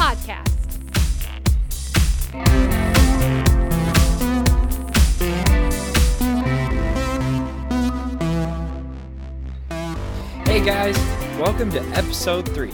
podcast. Hey guys, welcome to episode 3.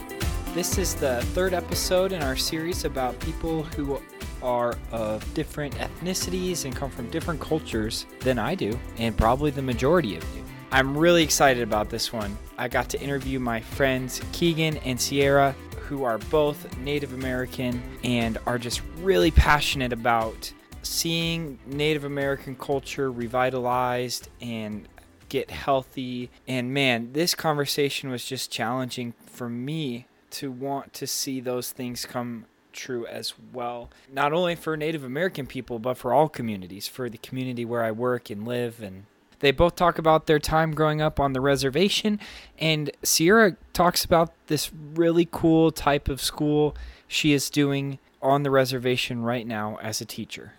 This is the third episode in our series about people who are of different ethnicities and come from different cultures than I do, and probably the majority of you. I'm really excited about this one. I got to interview my friends Keegan and Sierra, who are both Native American and are just really passionate about seeing Native American culture revitalized and get healthy. And man, this conversation was just challenging for me to want to see those things come true as well. Not only for Native American people, but for all communities, for the community where I work and live. And they both talk about their time growing up on the reservation. And Sierra talks about this really cool type of school she is doing on the reservation right now as a teacher.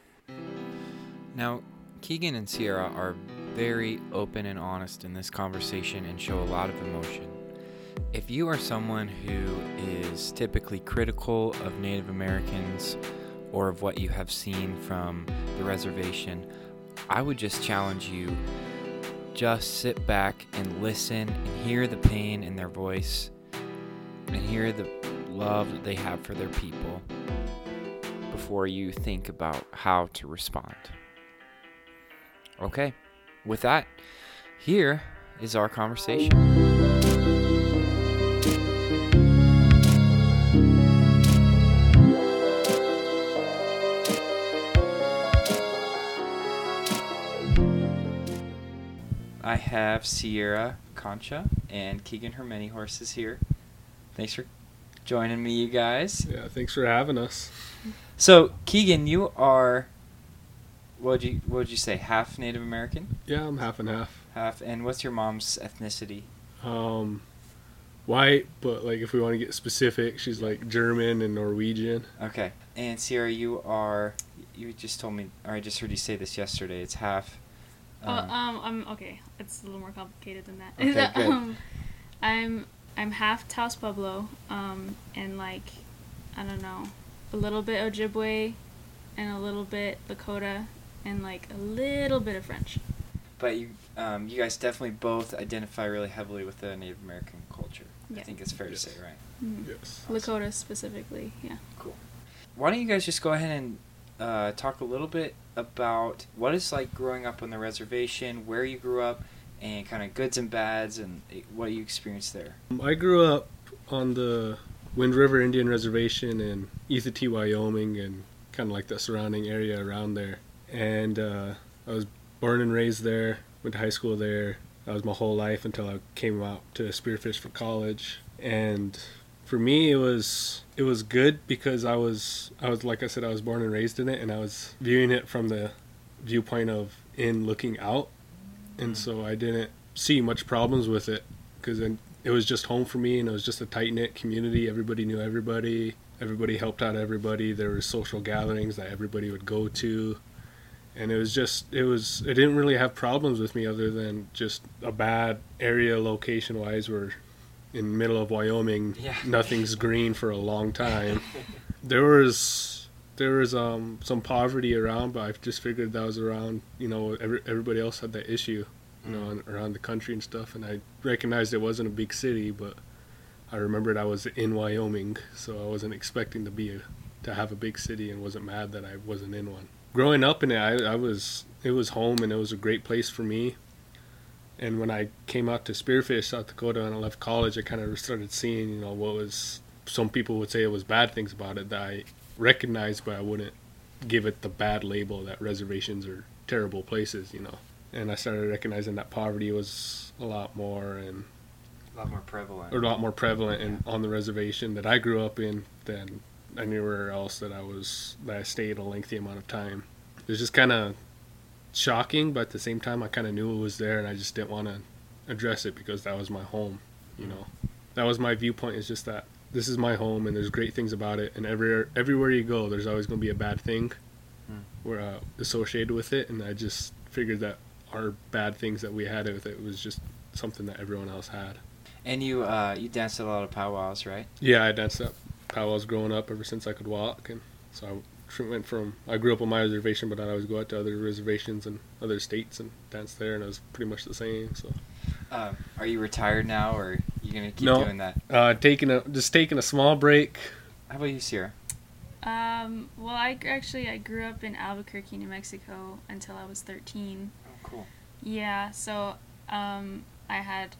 Now, Keegan and Sierra are very open and honest in this conversation and show a lot of emotion. If you are someone who is typically critical of Native Americans or of what you have seen from the reservation, I would just challenge you just sit back and listen and hear the pain in their voice and hear the love that they have for their people before you think about how to respond. Okay, with that, here is our conversation. I have Sierra Concha and Keegan Her Many Horses here. Thanks for joining me, you guys. Yeah, thanks for having us. So, Keegan, you are what would you what would you say? Half Native American? Yeah, I'm half and half. Half. And what's your mom's ethnicity? Um, white, but like if we want to get specific, she's like German and Norwegian. Okay. And Sierra, you are you just told me or I just heard you say this yesterday. It's half Oh, um, I'm okay. It's a little more complicated than that. Okay, good. um, I'm I'm half Taos Pueblo, um, and like I don't know, a little bit Ojibwe, and a little bit Lakota, and like a little bit of French. but you um, you guys definitely both identify really heavily with the Native American culture. Yeah. I think it's fair Yes. to say, right? Mm. Yes. Lakota specifically, yeah. Cool. Why don't you guys just go ahead and uh, talk a little bit about what it's like growing up on the reservation, where you grew up, and kind of goods and bads, and what you experienced there. Um, I grew up on the Wind River Indian Reservation in Ethete, Wyoming, and kind of like the surrounding area around there. And uh, I was born and raised there. Went to high school there. That was my whole life until I came out to Spearfish for college. And for me, it was it was good because I was I was like I said I was born and raised in it, and I was viewing it from the viewpoint of in looking out, and so I didn't see much problems with it because it was just home for me, and it was just a tight knit community. Everybody knew everybody. Everybody helped out everybody. There were social gatherings that everybody would go to, and it was just it was it didn't really have problems with me other than just a bad area location wise. We're in the middle of Wyoming. Yeah. Nothing's green for a long time. There was there was um some poverty around, but I just figured that was around. You know, every, everybody else had that issue, you know, Mm. around the country and stuff. And I recognized it wasn't a big city, but I remembered I was in Wyoming, so I wasn't expecting to be a, to have a big city, and wasn't mad that I wasn't in one. Growing up in it, I, I was it was home, and it was a great place for me. And when I came out to Spearfish, South Dakota, and I left college, I kind of started seeing, you know, what was some people would say it was bad things about it that I recognized, but I wouldn't give it the bad label that reservations are terrible places, you know. And I started recognizing that poverty was a lot more and A lot more prevalent. or a lot more prevalent in, on the reservation that I grew up in than anywhere else that I was that I stayed a lengthy amount of time. It was just kind of shocking, but at the same time, I kind of knew it was there, and I just didn't want to address it because that was my home. You know, that was my viewpoint. Is just that this is my home, and there's great things about it, and everywhere everywhere you go, there's always going to be a bad thing, Hmm. were uh, associated with it, and I just figured that our bad things that we had with it was just something that everyone else had. And you uh, you danced at a lot of powwows, right? Yeah, I danced at was growing up ever since I could walk, and so I tr- went from I grew up on my reservation, but I'd always go out to other reservations and other states and dance there, and it was pretty much the same. So Uh, are you retired now, or are you gonna keep No. doing that? uh, taking a just taking a small break. How about you, Sierra? Um, well, I actually I grew up in Albuquerque, New Mexico until I was 13. Oh, cool. Yeah, so um, I had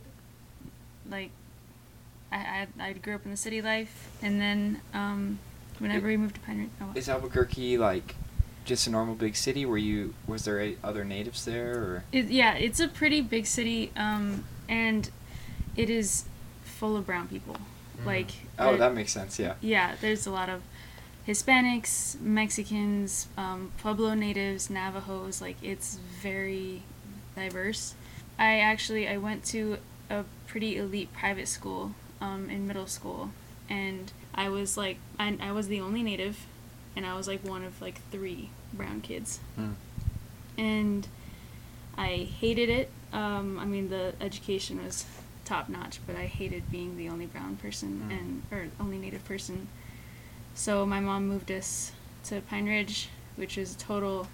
like I, I I grew up in the city life, and then um, whenever we moved to Pine Ridge, oh, Is Albuquerque like just a normal big city? Were you was there a, other natives there, or it, yeah, it's a pretty big city, um, and it is full of brown people. Like oh, that makes sense. Yeah. yeah, there's a lot of Hispanics, Mexicans, um, Pueblo natives, Navajos. Like it's very diverse. I actually I went to a pretty elite private school um, in middle school, and I was like I, I was the only native, and I was like one of like three brown kids, Hmm. and I hated it. Um, I mean the education was top notch, but I hated being the only brown person Mm. and or only native person. So my mom moved us to Pine Ridge, which is a total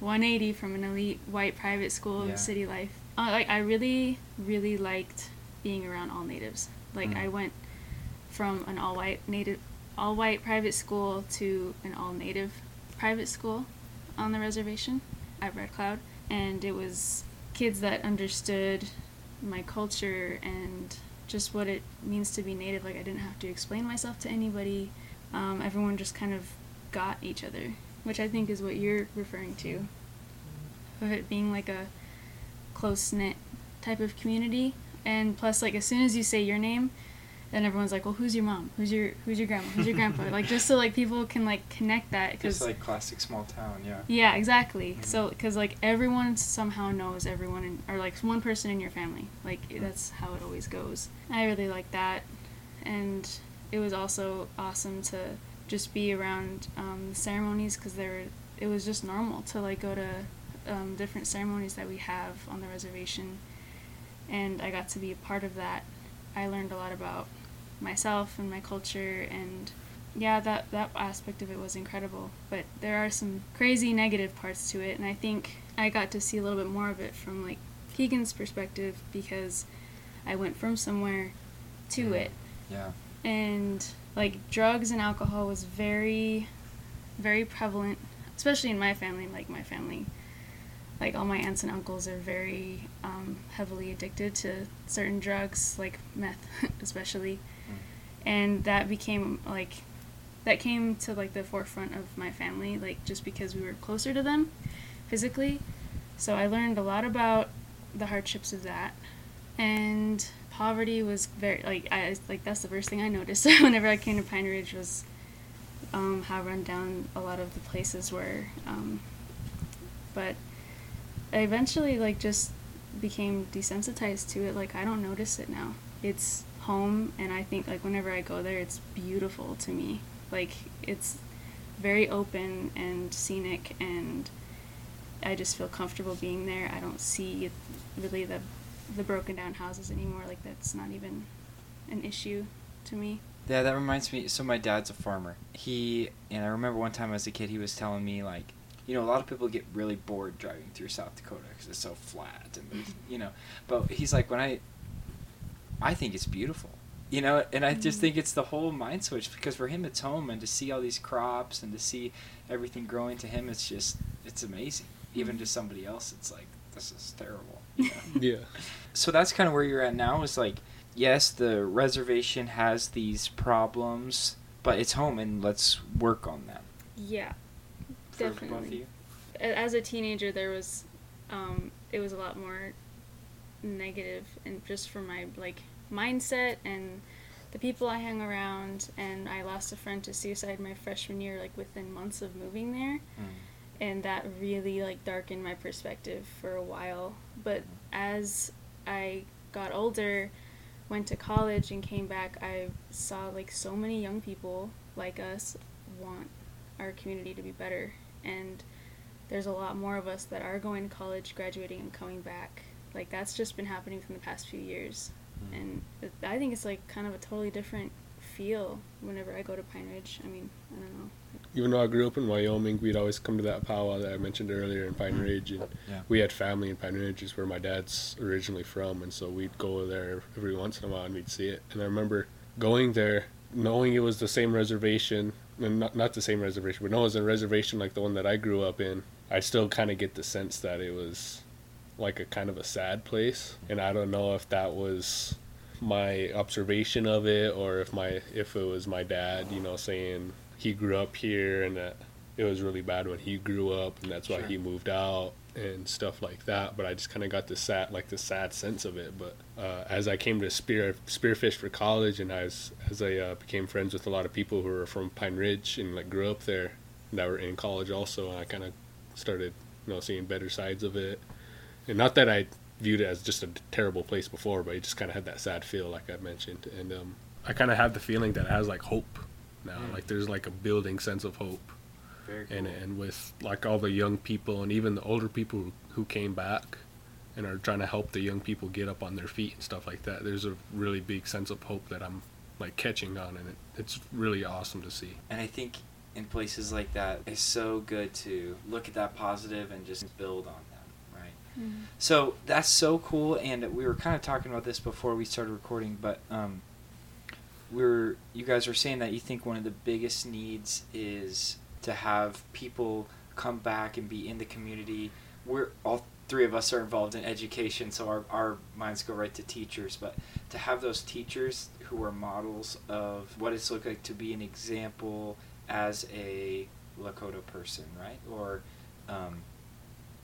180 from an elite white private school Yeah. of city life. Uh, like I really, really liked being around all natives. Like Mm. I went from an all white native, all white private school to an all native private school on the reservation at Red Cloud, and it was kids that understood my culture and just what it means to be native. Like I didn't have to explain myself to anybody. Um, everyone just kind of got each other, which I think is what you're referring to. Of it being like a close knit type of community, and plus, like as soon as you say your name, then everyone's like, "Well, who's your mom? Who's your who's your grandma? Who's your grandpa?" like just so like people can like connect that because Just like classic small town. Yeah. yeah, exactly. Mhm. So, because like everyone somehow knows everyone, in, or like one person in your family. Like that's how it always goes. I really like that, and it was also awesome to just be around um, the ceremonies because there, it was just normal to like go to um, different ceremonies that we have on the reservation, and I got to be a part of that. I learned a lot about myself and my culture and yeah that that aspect of it was incredible but there are some crazy negative parts to it and i think i got to see a little bit more of it from like keegan's perspective because i went from somewhere to Mm. it Yeah. and like drugs and alcohol was very very prevalent especially in my family like my family like all my aunts and uncles are very um, heavily addicted to certain drugs like meth especially. And that became like that came to like the forefront of my family like just because we were closer to them physically. So i learned a lot about the hardships of that. And poverty was very like i like that's the first thing i noticed whenever i came to pine ridge was um, how run down a lot of the places were. Um, but I eventually like just became desensitized to it. Like i don't notice it now. It's home and i think like whenever i go there it's beautiful to me like it's very open and scenic and i just feel comfortable being there i don't see really the the broken down houses anymore like that's not even an issue to me Yeah, that reminds me. So my dad's a farmer. He and I remember one time as a kid, he was telling me like, you know, a lot of people get really bored driving through South Dakota because it's so flat and you know. But he's like, when I, I think it's beautiful, you know, and I just Mhm. think it's the whole mind switch because for him it's home and to see all these crops and to see everything growing to him, it's just it's amazing. Even to somebody else, it's like this is terrible. You know? Yeah. so that's kind of where you're at now is like yes the reservation has these problems but it's home and let's work on them yeah for both of Definitely. you as a teenager there was um, it was a lot more negative and just for my like mindset and the people i hang around. And i lost a friend to suicide my freshman year like within months of moving there. Hmm. And that really like darkened my perspective for a while. But as i got older went to college and came back i saw like so many young people like us want our community to be better. And there's a lot more of us that are going to college graduating and coming back like that's just been happening from the past few years Mm. and it- i think it's like kind of a totally different feel whenever I go to Pine Ridge. I mean, I don't know. Even though I grew up in Wyoming, we'd always come to that powwow that I mentioned earlier in Pine Mhm. Ridge, and Yeah. we had family in Pine Ridge, is where my dad's originally from, and so we'd go there every once in a while and we'd see it. And I remember going there, knowing it was the same reservation, and not not the same reservation, but no, it was a reservation like the one that I grew up in. I still kind of get the sense that it was like a kind of a sad place, and I don't know if that was my observation of it or if my if it was my dad, you know, saying he grew up here and that it was really bad when he grew up and that's why Sure. he moved out and stuff like that. But I just kind of got the sad like the sad sense of it. But uh, as I came to spear spearfish for college and as as I uh, became friends with a lot of people who were from Pine Ridge and like grew up there and that were in college also, and I kind of started you know seeing better sides of it. And not that I viewed it as just a terrible place before, but it just kind of had that sad feel, like I mentioned. And um, I kind of have the feeling that it has like hope now. Mm. Like there's like a building sense of hope, Very and and with like all the young people and even the older people who, who came back and are trying to help the young people get up on their feet and stuff like that. There's a really big sense of hope that I'm like catching on, and it, it's really awesome to see. And I think in places like that, it's so good to look at that positive and just build on right? So that's so cool, and we were kind of talking about this before we started recording, but um, we are you guys are saying that you think one of the biggest needs is to have people come back and be in the community. We're all three of us are involved in education, so our, our minds go right to teachers, but to have those teachers who are models of what it's like to be an example as a Lakota person, right? Or um,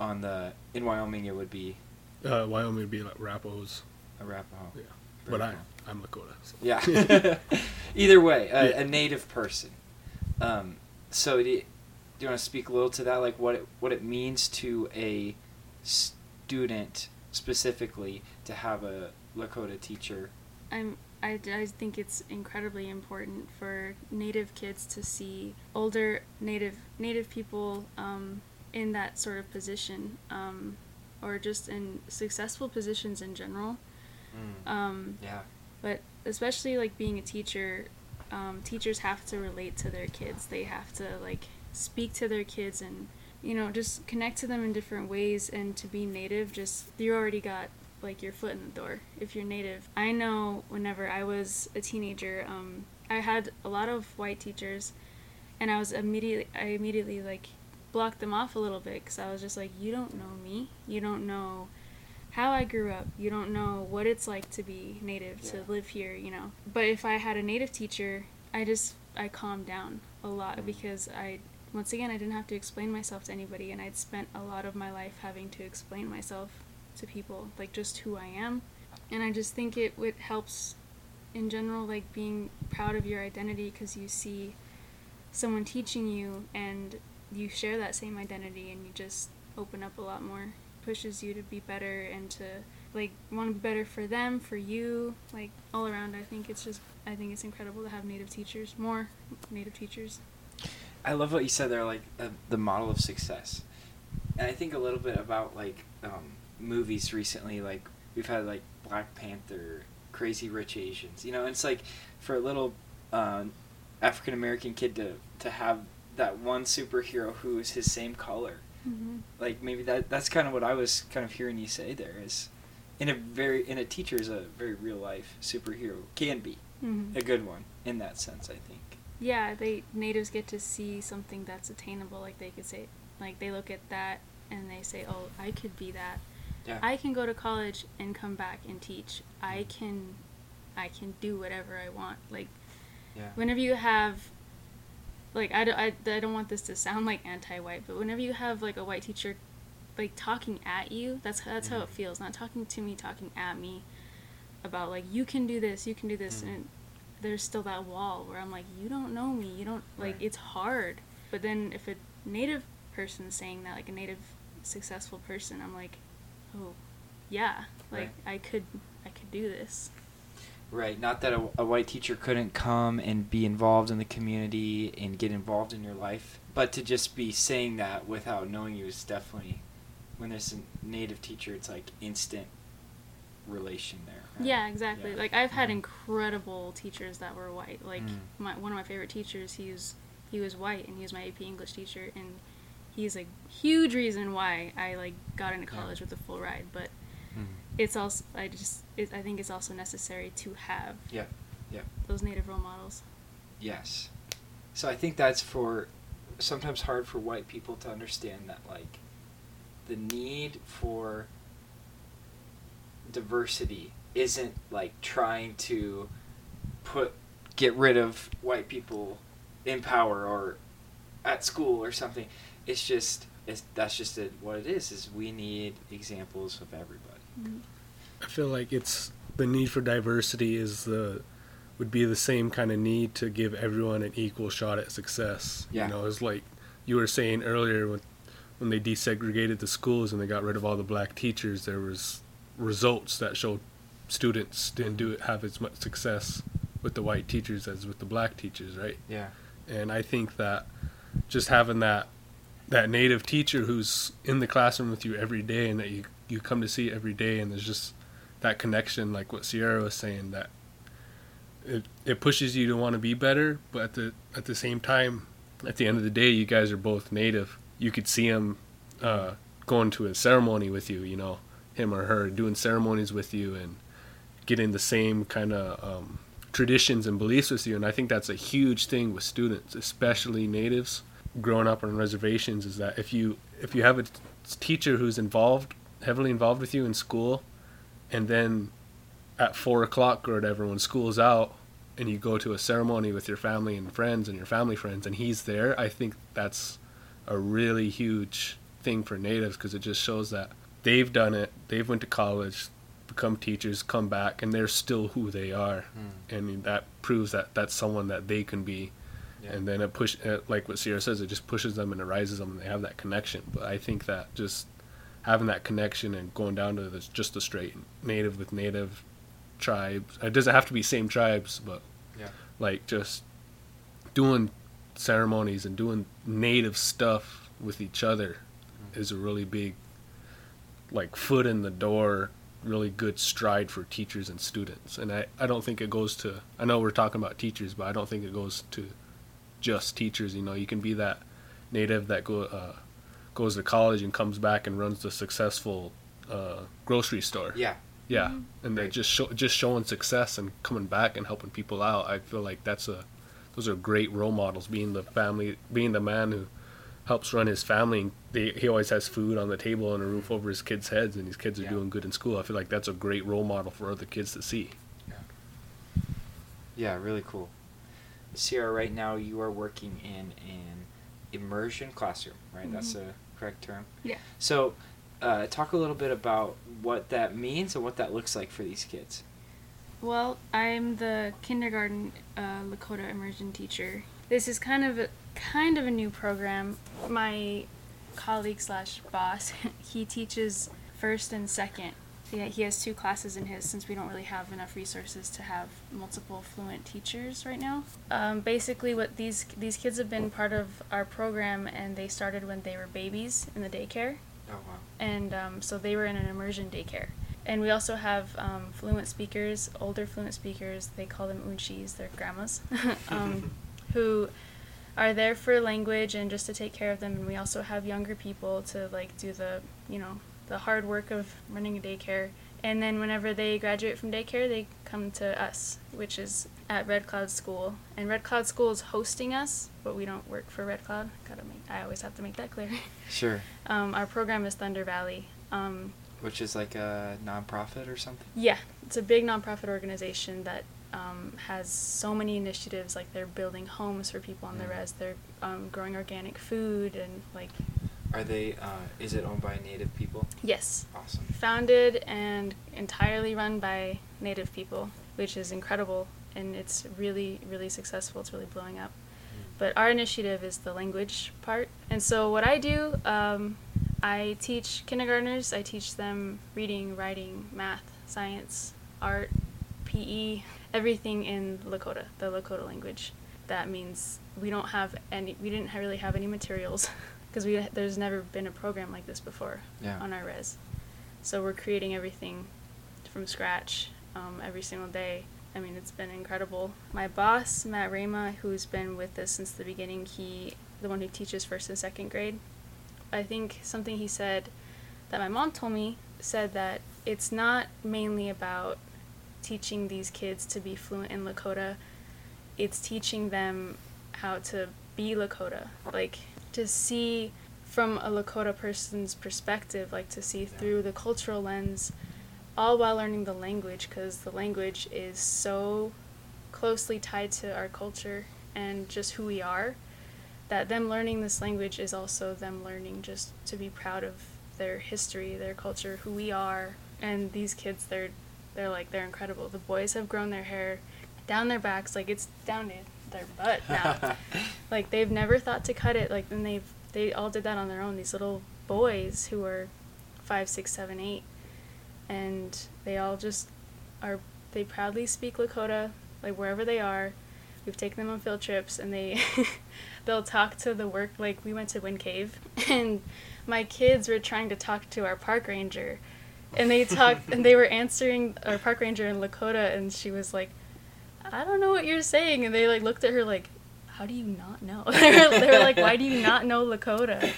on the in Wyoming it would be Uh, Wyoming would be like Rappos, Arapaho. yeah. Very but I. I'm Lakota. So. Yeah. Either way, a, Yeah. a native person. Um, so do you, do you want to speak a little to that, like what it, what it means to a student specifically to have a Lakota teacher? I'm I, I think it's incredibly important for native kids to see older native native people um, in that sort of position um, or just in successful positions in general. Um, yeah. but especially like being a teacher um, teachers have to relate to their kids. They have to like speak to their kids and you know just connect to them in different ways. And to be native just you already got like your foot in the door if you're native. I know whenever i was a teenager um, i had a lot of white teachers and i was immediately i immediately like blocked them off a little bit because i was just like you don't know me you don't know how I grew up. You don't know what it's like to be native, Yeah. to live here, you know. But if I had a native teacher, I just I calmed down a lot Mm. because I once again I didn't have to explain myself to anybody and I'd spent a lot of my life having to explain myself to people, like just who I am. And I just think it it helps in general like being proud of your identity because you see someone teaching you and you share that same identity and you just open up a lot more pushes you to be better and to like want to be better for them for you like all around i think it's just i think it's incredible to have native teachers more native teachers I love what you said there, like uh, the model of success. And I think a little bit about like um, movies recently. Like we've had like Black Panther, Crazy Rich Asians. You know, it's like for a little uh, African American kid to to have that one superhero who is his same color. mm-hmm. Like maybe that that's kind of what I was kind of hearing you say there is, in a very in a teacher is a very real life superhero can be Mm-hmm. a good one in that sense. I think. yeah they natives get to see something that's attainable like they could say like they look at that and they say oh i could be that Yeah. i can go to college and come back and teach i can i can do whatever i want like yeah. whenever you have like I, don't- I, I don't want this to sound like anti-white but whenever you have like a white teacher like talking at you that's that's how it Mhm. feels not talking to me talking at me about like you can do this you can do this Mhm. and there's still that wall where i'm like you don't know me you don't like Right. it's hard but then if a native person saying that like a native successful person i'm like oh yeah like Right. i could i could do this Right. Not that a, a white teacher couldn't come and be involved in the community and get involved in your life, but to just be saying that without knowing you is definitely, when there's a native teacher, it's like instant relation there. right? Yeah, exactly. Yeah. Like I've had Mhm. incredible teachers that were white. Like Mm. my one of my favorite teachers, he was he was white and he was my AP English teacher and he's a huge reason why I like got into Yeah. college with a full ride. But Mhm. It's also I just it, I think it's also necessary to have Yeah. Yeah. those native role models. Yes. So I think that's for sometimes hard for white people to understand that like the need for diversity isn't like trying to put get rid of white people in power or at school or something. It's just it's that's just it, what it is is we need examples of everybody. I feel like it's the need for diversity is the would be the same kind of need to give everyone an equal shot at success. Yeah. You know, it's like you were saying earlier when when they desegregated the schools and they got rid of all the black teachers, there was results that showed students didn't do have as much success with the white teachers as with the black teachers, right? Yeah. and I think that just having that that native teacher who's in the classroom with you every day and that you you come to see every day and there's just that connection like what Sierra was saying that it it pushes you to want to be better but at the at the same time at the end of the day you guys are both native. You could see him uh, going to a ceremony with you you know him or her doing ceremonies with you and getting the same kind of um, traditions and beliefs with you and i think that's a huge thing with students especially natives growing up on reservations is that if you if you have a t- teacher who's involved heavily involved with you in school and then at four o'clock or whatever when school's out and you go to a ceremony with your family and friends and your family friends and he's there i think that's a really huge thing for natives because it just shows that they've done it they've went to college become teachers come back and they're still who they are Mm. and that proves that that's someone that they can be Yeah. and then it push uh, like what Sierra says it just pushes them and it rises them and they have that connection but I think that just having that connection and going down to the, just the straight native with native tribes it doesn't have to be same tribes but Yeah. like just doing ceremonies and doing native stuff with each other is a really big like foot in the door really good stride for teachers and students and I, I don't think it goes to i know we're talking about teachers but i don't think it goes to just teachers you know you can be that native that go uh, goes to college and comes back and runs the successful uh, grocery store Yeah. yeah Mhm. and they Right. just show, just showing success and coming back and helping people out i feel like that's a those are great role models being the family being the man who helps run his family and they, he always has food on the table and a roof over his kids heads and his kids are Yeah. doing good in school i feel like that's a great role model for other kids to see Yeah, really cool. Sierra, right now you are working in an immersion classroom, right? That's Mhm. a correct term. Yeah. So, uh, talk a little bit about what that means and what that looks like for these kids. Well, I'm the kindergarten uh, Lakota immersion teacher. This is kind of a kind of a new program. My colleague slash boss, he teaches first and second. Yeah, he has two classes in his since we don't really have enough resources to have multiple fluent teachers right now. Um, basically, what these these kids have been part of our program, and they started when they were babies in the daycare Oh wow. and um, so they were in an immersion daycare. And we also have um, fluent speakers, older fluent speakers. They call them unchis, they're grandmas, um, who are there for language and just to take care of them. And we also have younger people to like do the, you know, the hard work of running a daycare. And then whenever they graduate from daycare, they come to us, which is at Red Cloud School. And Red Cloud School is hosting us, but we don't work for Red Cloud. Gotta make. I always have to make that clear. Sure. Um, our program is Thunder Valley. Um, Which is like a nonprofit or something. yeah, it's a big nonprofit organization that um, has so many initiatives. Like they're building homes for people on the Mm. res. They're um, growing organic food and like Are they? Uh, is it owned by Native people? yes, Awesome. founded and entirely run by Native people, which is incredible. And it's really, really successful. It's really blowing up. But our initiative is the language part. And so what I do, um, I teach kindergartners. I teach them reading, writing, math, science, art, PE, everything in Lakota, the Lakota language. That means we don't have any. We didn't really have any materials because we there's never been a program like this before Yeah. on our res. So we're creating everything from scratch um, every single day. I mean, it's been incredible. My boss, Matt Rama, who's been with us since the beginning, he, the one who teaches first and second grade, I think something he said that my mom told me said that it's not mainly about teaching these kids to be fluent in Lakota, it's teaching them how to be Lakota. Like, to see from a Lakota person's perspective, like to see through the cultural lens, all while learning the language, because the language is so closely tied to our culture and just who we are, that them learning this language is also them learning just to be proud of their history, their culture, who we are. And these kids, they're they're like they're incredible. The boys have grown their hair down their backs, like it's down to their butt now. like they've never thought to cut it. Like and they've they all did that on their own. These little boys who were five, six, seven, eight, and they all just are. They proudly speak Lakota, like wherever they are. We've taken them on field trips, and they they'll talk to the work. Like we went to Wind Cave, and my kids were trying to talk to our park ranger, and they talked, and they were answering our park ranger in Lakota, and she was like, "I don't know what you're saying," and they like looked at her like, how do you not know? they, were, they were like, why do you not know Lakota?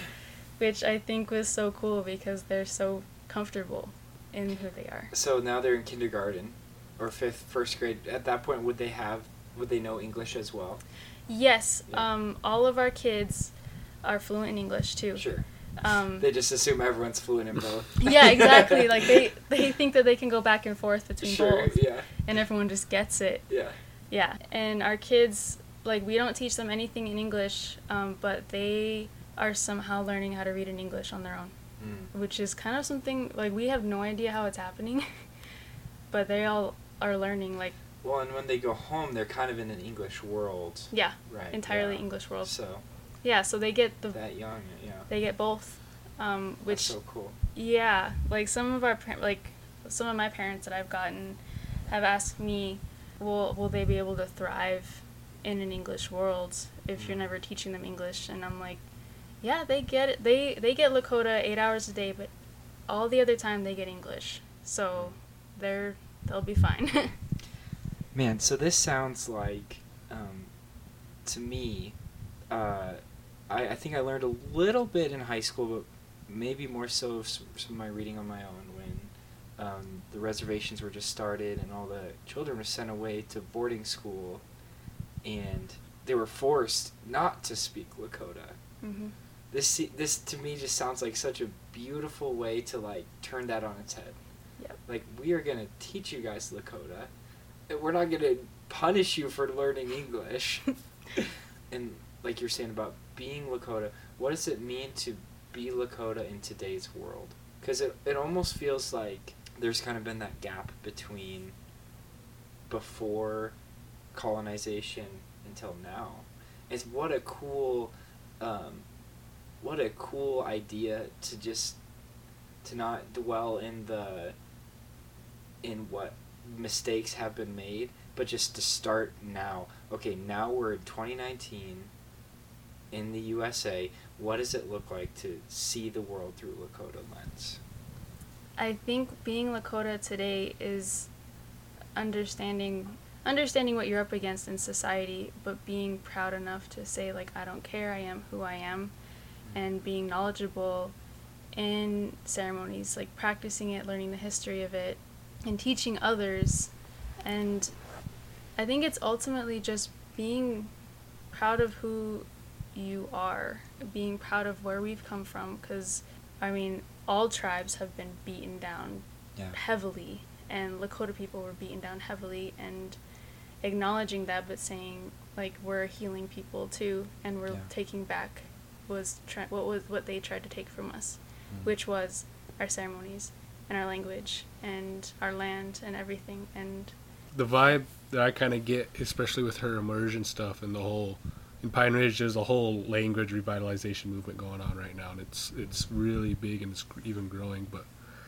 Which I think was so cool because they're so comfortable in who they are. So now they're in kindergarten or fifth, first grade. At that point, would they have, would they know English as well? Yes. Yeah. Um, all of our kids are fluent in English too. Sure. Um, They just assume everyone's fluent in both. yeah, exactly. like they, they think that they can go back and forth between Sure. both, Yeah. and everyone just gets it. Yeah. Yeah, and our kids, like, we don't teach them anything in English, um, but they are somehow learning how to read in English on their own, Mm. which is kind of something, like, we have no idea how it's happening, but they all are learning, like, Well, and when they go home, they're kind of in an English world. yeah, Right. entirely yeah. English world. So Yeah, so they get the, that young, yeah. they get both, um, which, That's so cool. yeah, like, some of our, par- like, some of my parents that I've gotten have asked me, will, will they be able to thrive in an English world if you're Mm. never teaching them English? And I'm like, yeah, they get it. They they get Lakota eight hours a day, but all the other time they get English, so they're they'll be fine. Man, so this sounds like, um, to me, uh, I, I think I learned a little bit in high school, but maybe more so some, of my reading on my own um, the reservations were just started and all the children were sent away to boarding school, and they were forced not to speak Lakota. hmm This this to me just sounds like such a beautiful way to like turn that on its head. Yep. Like we are gonna teach you guys Lakota. and We're not gonna punish you for learning English. and like you're saying about being Lakota, what does it mean to be Lakota in today's world? Because it it almost feels like there's kind of been that gap between before colonization until now. It's what a cool, um, what a cool idea to just to not dwell in the in what mistakes have been made, but just to start now. Okay, now we're in 2019 in the USA. What does it look like to see the world through Lakota lens? I think being Lakota today is understanding understanding what you're up against in society, but being proud enough to say like I don't care, I am who I am, and being knowledgeable in ceremonies, like practicing it, learning the history of it, and teaching others. And I think it's ultimately just being proud of who you are, being proud of where we've come from, because I mean, all tribes have been beaten down Yeah. heavily, and Lakota people were beaten down heavily, and acknowledging that, but saying like we're healing people too, and we're Yeah. taking back was try- what was what they tried to take from us, Mm. which was our ceremonies and our language and our land and everything, and the vibe that I kind of get, especially with her immersion stuff and the whole in Pine Ridge, there's a whole language revitalization movement going on right now, and it's it's really big and it's even growing. But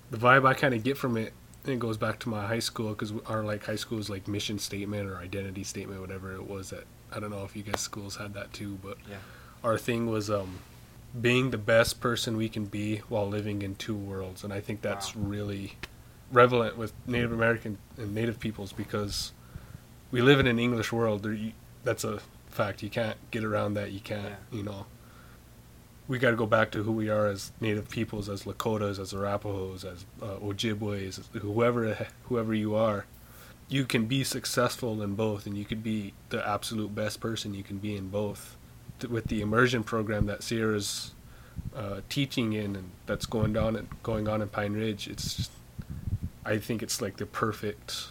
the vibe I kind of get from it, and it goes back to my high school because our like high school's like mission statement or identity statement, whatever it was. That I don't know if you guys schools had that too, but Yeah. our thing was um, being the best person we can be while living in two worlds, and I think that's Wow. really relevant with Native American and Native peoples because we live in an English world. There, you, that's a fact. You can't get around that. You can't, Yeah. you know. We got to go back to who we are as Native peoples, as Lakotas, as Arapahoes, as uh, Ojibways, whoever whoever you are. You can be successful in both, and you could be the absolute best person you can be in both. With the immersion program that Sierra's uh, teaching in, and that's going on and going on in Pine Ridge, it's just, I think it's like the perfect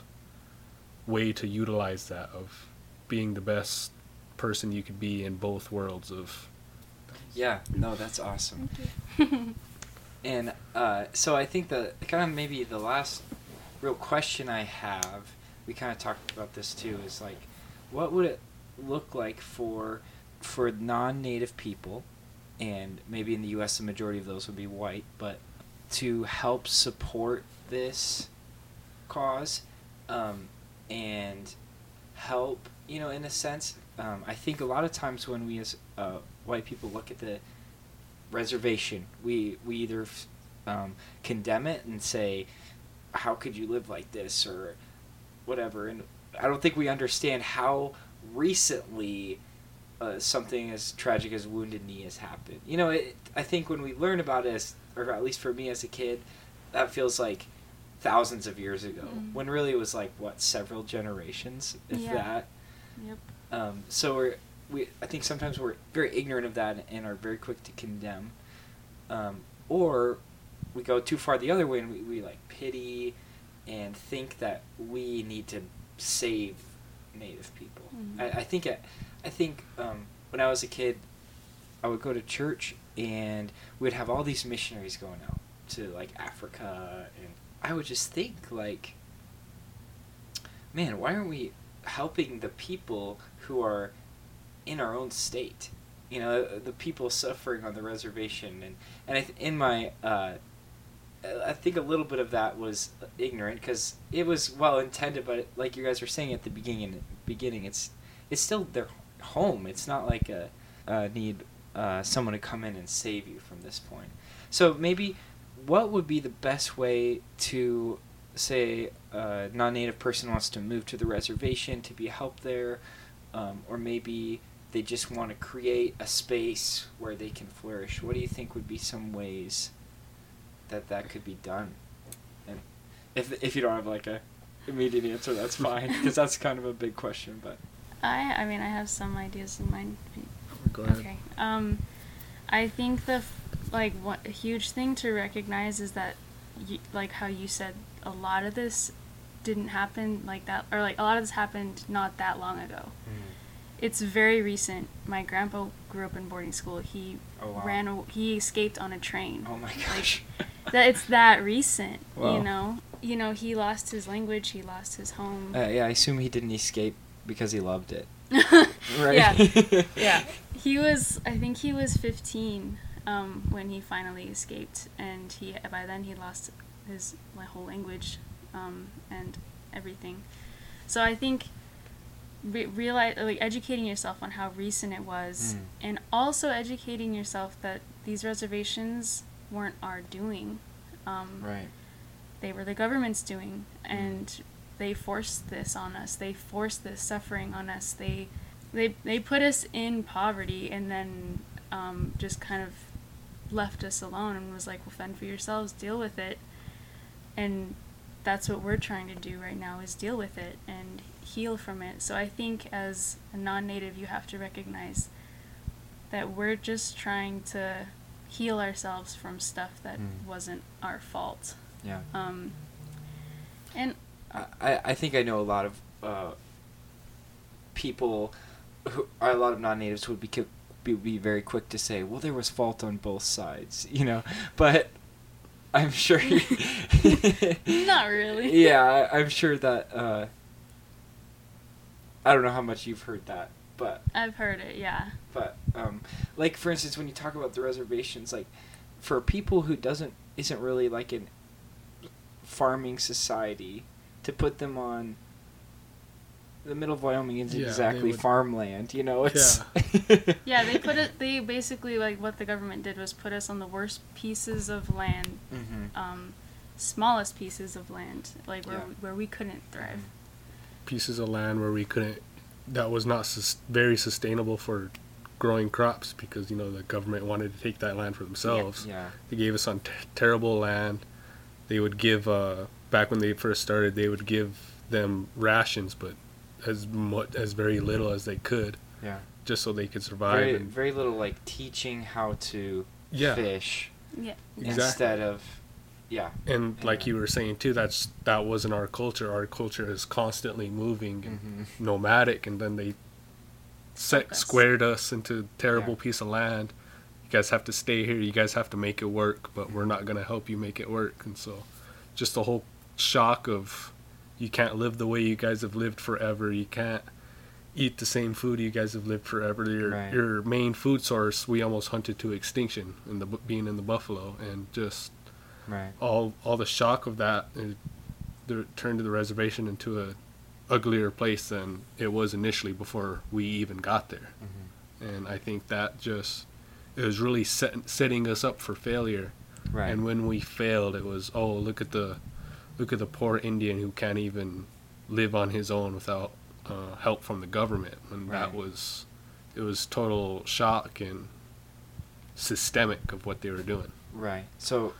way to utilize that of being the best person you could be in both worlds of Yeah, no, that's awesome. Thank you. And uh, so I think the kind of maybe the last real question I have, we kind of talked about this too, is like, what would it look like for for non-native people, and maybe in the U.S. the majority of those would be white, but to help support this cause, um, and help, you know, in a sense, um, I think a lot of times when we as uh, white people look at the reservation. We we either f- um, condemn it and say, "How could you live like this?" or whatever. And I don't think we understand how recently uh, something as tragic as Wounded Knee has happened. You know, it, I think when we learn about it, as, or at least for me as a kid, that feels like thousands of years ago. Mm. When really it was like what several generations, if Yeah. that. Yep. Um, so we're we I think sometimes we're very ignorant of that and are very quick to condemn, um, or we go too far the other way and we, we like pity and think that we need to save Native people. Mhm. I, I think I, I think um, when I was a kid, I would go to church and we'd have all these missionaries going out to like Africa and I would just think like man, why aren't we helping the people who are in our own state? You know, the people suffering on the reservation, and and I th- in my, uh, I think a little bit of that was ignorant because it was well intended, but like you guys were saying at the beginning, beginning, it's it's still their home. It's not like a need uh, someone to come in and save you from this point. So maybe, what would be the best way to say a non-native person wants to move to the reservation to be helped there, um, or maybe they just want to create a space where they can flourish. What do you think would be some ways that that could be done? And if if you don't have like a immediate answer, that's fine because that's kind of a big question. But I I mean I have some ideas in mind. Go ahead. Okay. Um, I think the like what a huge thing to recognize is that, like how you said, a lot of this didn't happen like that, or like a lot of this happened not that long ago. It's very recent. My grandpa grew up in boarding school. He Oh, wow. ran. He escaped on a train. oh my gosh, That it's that recent. Wow. You know. You know he lost his language. He lost his home. uh, yeah, I assume he didn't escape because he loved it, right. Yeah. yeah. He was, I think he was 15 um, when he finally escaped, and he by then he lost his my whole language um, and everything. So I think re- realize like educating yourself on how recent it was, Mm. and also educating yourself that these reservations weren't our doing. Um, right. they were the government's doing and they forced this on us they forced this suffering on us they they they put us in poverty and then um, just kind of left us alone and was like well fend for yourselves deal with it and that's what we're trying to do right now is deal with it and heal from it so i think as a non-native you have to recognize that we're just trying to heal ourselves from stuff that Mm. wasn't our fault Yeah. um, and I, I I think I know a lot of uh, people who are a lot of non-natives who would be, be be very quick to say, well, there was fault on both sides, you know, but I'm sure. Not really. Yeah, I, I'm sure that. Uh, I don't know how much you've heard that, but I've heard it, yeah. but um, like for instance, when you talk about the reservations, like for people who doesn't isn't really like an farming society, to put them on the middle of Wyoming isn't Yeah, exactly would- farmland, you know. It's Yeah, yeah, they put it. They basically like what the government did was put us on the worst pieces of land, hmm um, smallest pieces of land, like where Yeah. we, where we couldn't thrive. Pieces of land where we couldn't, that was not sus- very sustainable for growing crops because you know the government wanted to take that land for themselves. Yeah. They gave us on t- terrible land. They would give uh, back when they first started, they would give them rations, but as much as very little as they could, Yeah. just so they could survive. Very, and, very little like teaching how to yeah, fish Yeah. Exactly. instead of, yeah. and like you were saying too, that's that wasn't our culture. Our culture is constantly moving and hmm nomadic, and then they set Focus. squared us into a terrible Yeah. piece of land. You guys have to stay here. You guys have to make it work, but we're not gonna help you make it work. And so, just the whole shock of you can't live the way you guys have lived forever. You can't eat the same food you guys have lived forever. Your Right. your main food source we almost hunted to extinction in the being in the buffalo, and just Right. all all the shock of that turned the reservation into a uglier place than it was initially before we even got there hmm and i think that just it was really set, setting us up for failure Right. and when we failed it was oh look at the look at the poor indian who can't even live on his own without uh, help from the government and Right. that was it was total shock and systemic of what they were doing Right. So,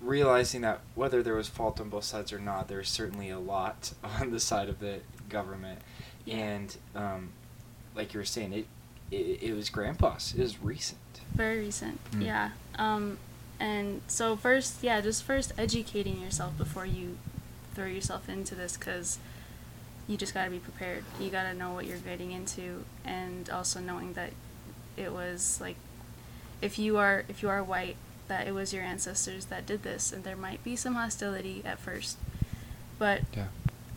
realizing that whether there was fault on both sides or not, there's certainly a lot on the side of the government, Yeah. and um, like you were saying, it, it it was Grandpa's. It was recent. Very recent. Mm. Yeah. Um, and so first, yeah, just first educating yourself before you throw yourself into this, because you just got to be prepared. You got to know what you're getting into, and also knowing that it was like, if you are if you are white, that it was your ancestors that did this, and there might be some hostility at first, but Yeah.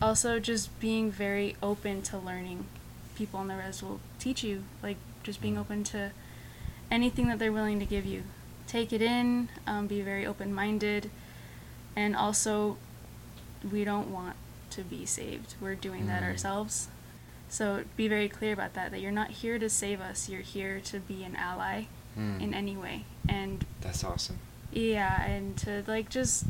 also just being very open to learning. People in the res will teach you, like just being Mm. open to anything that they're willing to give you. Take it in, um, be very open minded, and also, we don't want to be saved. We're doing that Mm. ourselves. So be very clear about that, that you're not here to save us, you're here to be an ally Mm. in any way. And That's awesome. yeah, and to like just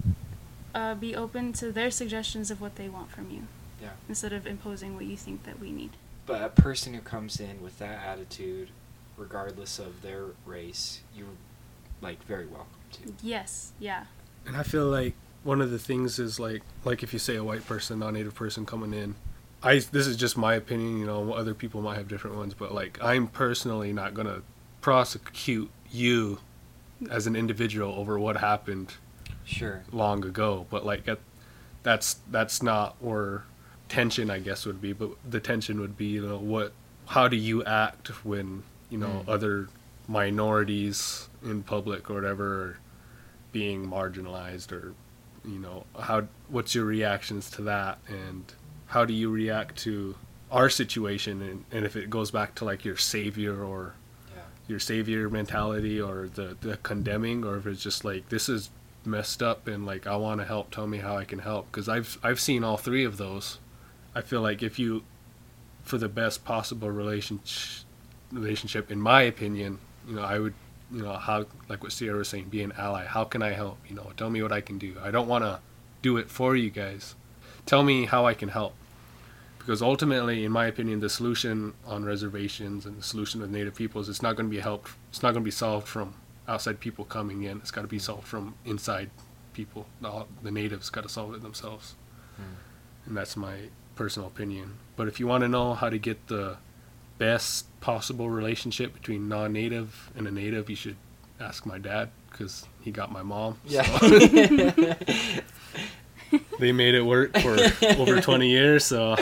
uh, be open to their suggestions of what they want from you Yeah. instead of imposing what you think that we need. But a person who comes in with that attitude, regardless of their race, you're like very welcome to. Yes, yeah. And I feel like one of the things is like like if you say a white person, non-native person coming in, I this is just my opinion. You know, other people might have different ones, but like I'm personally not gonna prosecute you as an individual over what happened Sure. long ago. But like that, that's that's not where tension I guess would be. But the tension would be you know what how do you act when you know Mm. other minorities in public or whatever are being marginalized or you know how what's your reactions to that? And how do you react to our situation? And, and if it goes back to like your savior or Yeah. your savior mentality or the, the condemning or if it's just like this is messed up and like I want to help tell me how I can help. Because I've I've seen all three of those. I feel like if you for the best possible relationship relationship in my opinion you know I would you know how like what Sierra was saying be an ally. How can I help? You know tell me what I can do. I don't want to do it for you guys. Tell me how I can help. Because ultimately in my opinion the solution on reservations and the solution with native peoples it's not going to be helped it's not going to be solved from outside people coming in. It's got to be solved from inside people. The, the natives got to solve it themselves. Mm. and that's my personal opinion. But if you want to know how to get the best possible relationship between non-native and a native you should ask my dad because he got my mom Yeah. so- they made it work for over 20 years so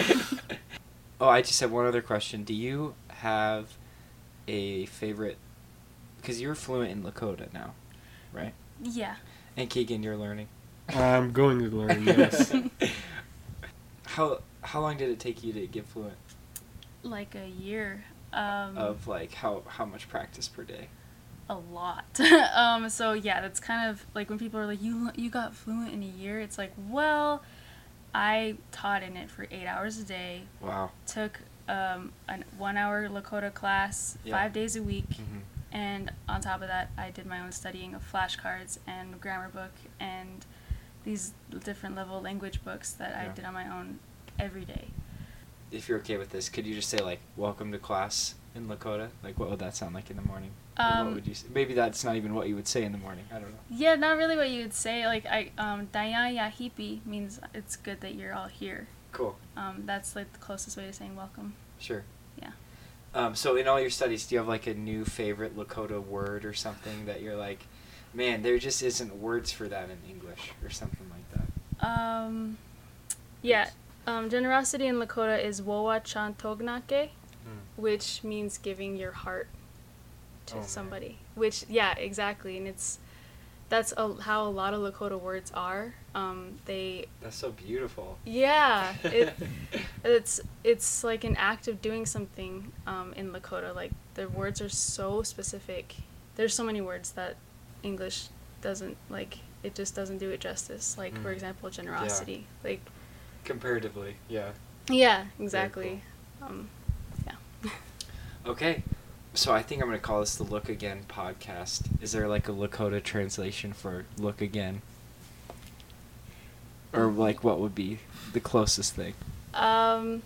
Oh, I just have one other question. Do you have a favorite? Because you're fluent in Lakota now, right? Yeah. And Keegan, you're learning. i'm going to learn yes How how long did it take you to get fluent? Like a year. Um, Of like how how much practice per day? a lot. um, so yeah, that's kind of like when people are like, "You you got fluent in a year." It's like, well, I taught in it for eight hours a day. Wow. Took um, an one-hour Lakota class Yeah. five days a week, hmm and on top of that, I did my own studying of flashcards and grammar book and these different level language books that I did on my own every day. If you're okay with this, could you just say like "Welcome to class" in Lakota? Like, what would that sound like in the morning? Or Um, what would you say? Maybe that's not even what you would say in the morning. I don't know. Yeah, not really what you would say. Like I um Daya Yahipi means it's good that you're all here. Cool. Um, that's like the closest way to saying welcome. Sure. Yeah. Um, so in all your studies, do you have like a new favorite Lakota word or something that you're like, man, there just isn't words for that in English or something like that? Um, yeah. Um, generosity in Lakota is wowa chan tognake, which means giving your heart to Oh, man. somebody. Which yeah, exactly, and it's that's a, how a lot of Lakota words are. Um, they That's so beautiful. yeah, it, it's it's like an act of doing something um, in Lakota. Like the words are so specific. There's so many words that English doesn't like. It just doesn't do it justice. Like for Mm. example, generosity. Like Comparatively, yeah. yeah, exactly. Um, yeah. Okay. So I think I'm gonna call this the Look Again podcast. Is there like a Lakota translation for look again? Or like what would be the closest thing? Um,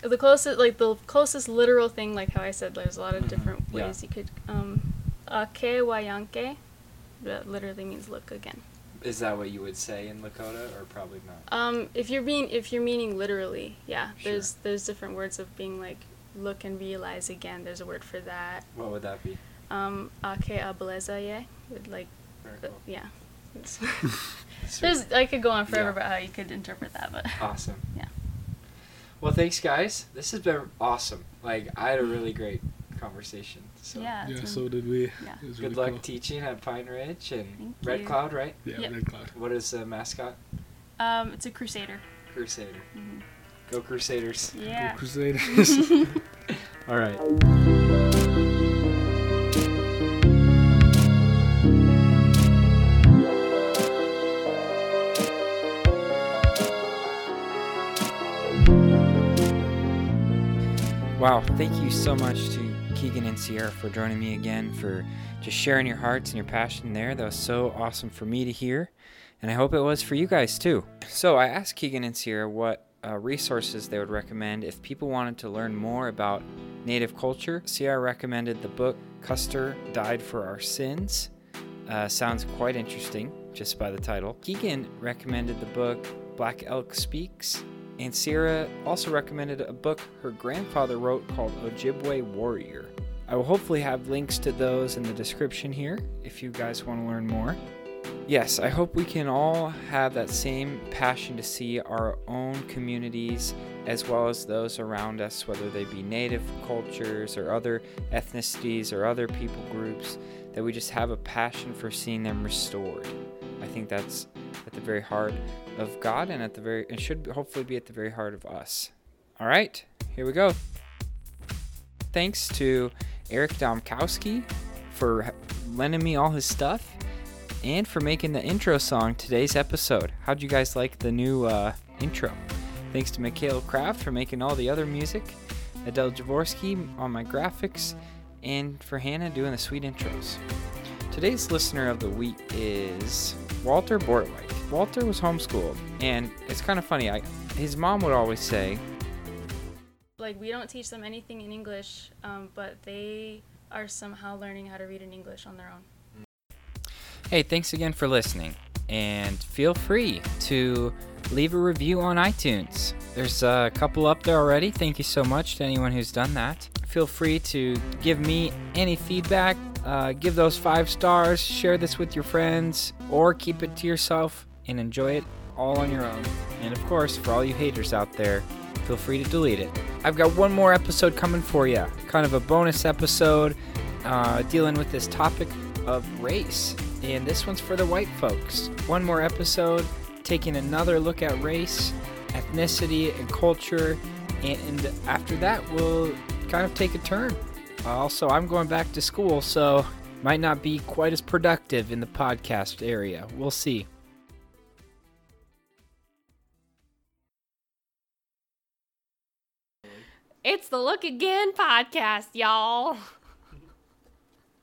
the closest, like the closest literal thing, like how I said, there's a lot of Mhm, different yeah. ways you could. Um, ake wayanke, that literally means look again. Is that what you would say in Lakota or probably not? Um, if you're being, if you're meaning literally, yeah, Sure. there's there's different words of being like look and realize again. There's a word for that. What would that be? Um, ake ablezaye, would like, Very uh, yeah. There's I could go on forever Yeah. about how you could interpret that, but Awesome. yeah. Well, thanks, guys. This has been awesome. Like, I had a really great conversation. So Yeah. Yeah, so did we. Yeah. Good really luck cool. teaching at Pine Ridge and Thank Red you. Cloud, right? Yeah, Yep. Red Cloud. What is the mascot? Um, it's a crusader. Crusader. hmm Go Crusaders. Yeah. Go Crusaders. All right. Wow, thank you so much to Keegan and Sierra for joining me again, for just sharing your hearts and your passion there. That was so awesome for me to hear, and I hope it was for you guys too. So, I asked Keegan and Sierra what uh, resources they would recommend if people wanted to learn more about Native culture. Sierra recommended the book Custer Died for Our Sins. Uh, sounds quite interesting just by the title. Keegan recommended the book Black Elk Speaks. And Sierra also recommended a book her grandfather wrote called Ojibwa Warrior. I will hopefully have links to those in the description here if you guys want to learn more. Yes, I hope we can all have that same passion to see our own communities as well as those around us, whether they be native cultures or other ethnicities or other people groups, that we just have a passion for seeing them restored. I think that's at the very heart of God and at the very it should hopefully be at the very heart of us. All right, here we go. Thanks to Eric Domkowski for lending me all his stuff and for making the intro song today's episode. How'd you guys like the new uh, intro? Thanks to Mikhail Kraft for making all the other music, Adele Javorsky on my graphics, and for Hannah doing the sweet intros. Today's listener of the week is Walter Bortwhite. Walter was homeschooled, and it's kind of funny. I, his mom would always say, like we don't teach them anything in English, um, but they are somehow learning how to read in English on their own. Hey, thanks again for listening. And feel free to leave a review on iTunes. There's a couple up there already. Thank you so much to anyone who's done that. Feel free to give me any feedback. Uh, give those five stars, share this with your friends, or keep it to yourself and enjoy it all on your own. And of course, for all you haters out there, feel free to delete it. I've got one more episode coming for you, kind of a bonus episode uh, dealing with this topic of race. And this one's for the white folks. One more episode taking another look at race, ethnicity, and culture. And after that, we'll kind of take a turn. Also, I'm going back to school, so might not be quite as productive in the podcast area. We'll see. It's the Look Again podcast, y'all.